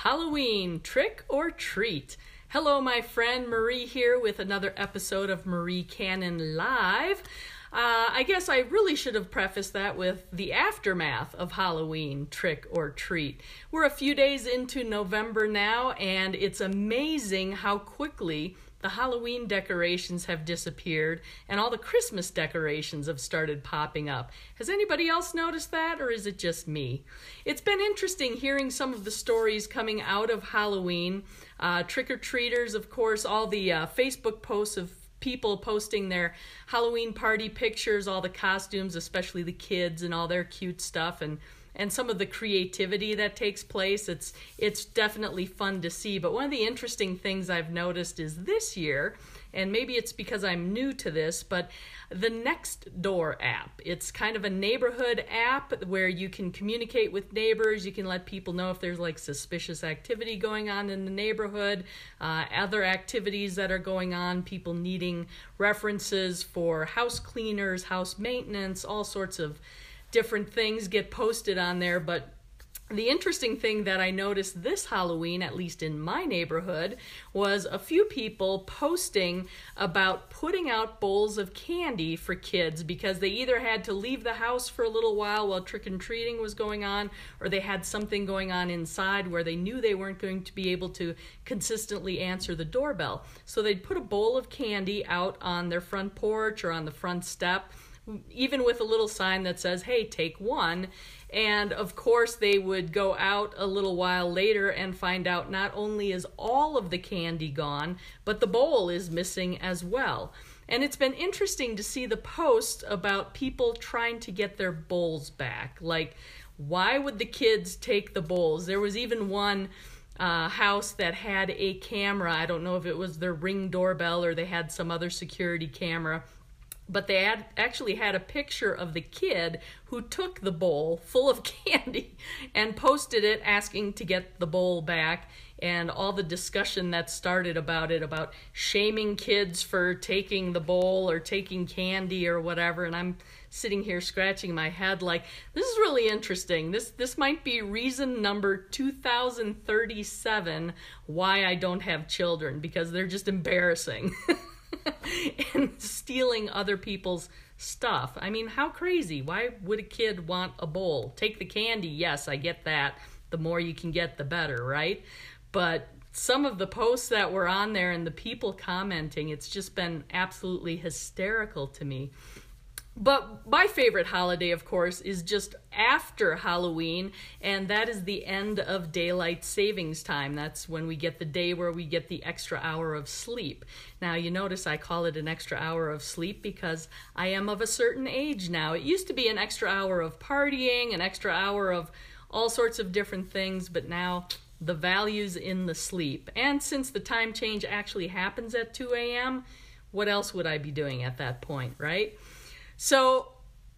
Halloween trick or treat. Hello, my friend Marie here with another episode of Marie Cannon Live. Uh, I guess I really should have prefaced that with the aftermath of Halloween trick or treat. We're a few days into November now, and it's amazing how quickly the Halloween decorations have disappeared and all the Christmas decorations have started popping up. Has anybody else noticed that, or is it just me? It's been interesting hearing some of the stories coming out of Halloween. Uh, Trick or treaters, of course, all the uh, Facebook posts of people posting their Halloween party pictures, all the costumes, especially the kids and all their cute stuff, and and some of the creativity that takes place. It's it's definitely fun to see. But one of the interesting things I've noticed is this year, and maybe it's because I'm new to this, but the Nextdoor app. It's kind of a neighborhood app where you can communicate with neighbors. You can let people know if there's like suspicious activity going on in the neighborhood, uh, other activities that are going on, people needing references for house cleaners, house maintenance, all sorts of different things get posted on there, but the interesting thing that I noticed this Halloween, at least in my neighborhood, was a few people posting about putting out bowls of candy for kids because they either had to leave the house for a little while while trick and treating was going on, or they had something going on inside where they knew they weren't going to be able to consistently answer the doorbell. So they'd put a bowl of candy out on their front porch or on the front step even with a little sign that says, hey, take one. And of course, they would go out a little while later and find out not only is all of the candy gone, but the bowl is missing as well. And it's been interesting to see the posts about people trying to get their bowls back. Like, why would the kids take the bowls? There was even one uh, house that had a camera. I don't know if it was their ring doorbell or they had some other security camera but they had actually had a picture of the kid who took the bowl full of candy and posted it asking to get the bowl back. And all the discussion that started about it about shaming kids for taking the bowl or taking candy or whatever. And I'm sitting here scratching my head like this is really interesting. This this might be reason number 2037 why I don't have children because they're just embarrassing and stealing other people's stuff. I mean, how crazy? Why would a kid want a bowl? Take the candy, yes, I get that. The more you can get, the better, right? But some of the posts that were on there and the people commenting, it's just been absolutely hysterical to me. But my favorite holiday, of course, is just after Halloween, and that is the end of daylight savings time. That's when we get the day where we get the extra hour of sleep. Now, you notice I call it an extra hour of sleep because I am of a certain age now. It used to be an extra hour of partying, an extra hour of all sorts of different things, but now the value's in the sleep. And since the time change actually happens at 2 a.m., what else would I be doing at that point, right? So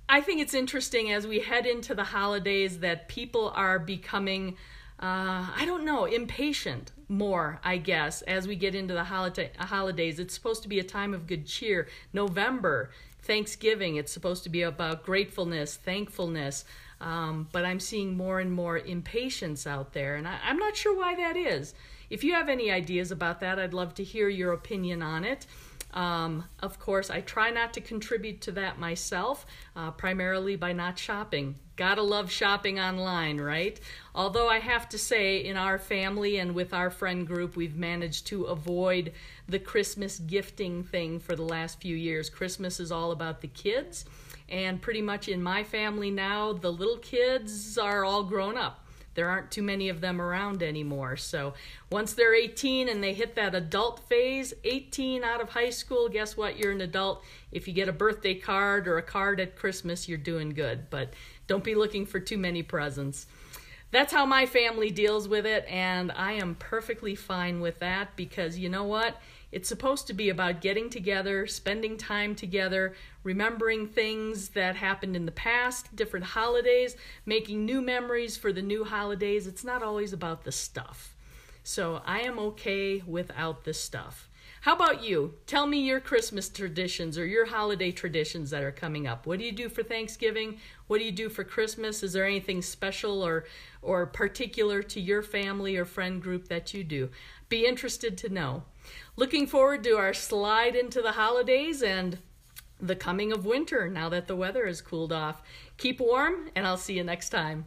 I think it's interesting as we head into the holidays that people are becoming, uh, I don't know, impatient more, I guess, as we get into the holiday, holidays. It's supposed to be a time of good cheer. November, Thanksgiving, it's supposed to be about gratefulness, thankfulness. Um, but I'm seeing more and more impatience out there, and I, I'm not sure why that is. If you have any ideas about that, I'd love to hear your opinion on it. Um, of course, I try not to contribute to that myself, uh, primarily by not shopping. Gotta love shopping online, right? Although I have to say, in our family and with our friend group, we've managed to avoid the Christmas gifting thing for the last few years. Christmas is all about the kids, and pretty much in my family now, the little kids are all grown up there aren't too many of them around anymore. So once they're 18 and they hit that adult phase, 18 out of high school, guess what? You're an adult. If you get a birthday card or a card at Christmas, you're doing good. But don't be looking for too many presents. That's how my family deals with it, and I am perfectly fine with that because you know what? It's supposed to be about getting together, spending time together, remembering things that happened in the past, different holidays, making new memories for the new holidays. It's not always about the stuff. So I am okay without the stuff. How about you? Tell me your Christmas traditions or your holiday traditions that are coming up. What do you do for Thanksgiving? What do you do for Christmas? Is there anything special or or particular to your family or friend group that you do? Be interested to know. Looking forward to our slide into the holidays and the coming of winter now that the weather has cooled off. Keep warm, and I'll see you next time.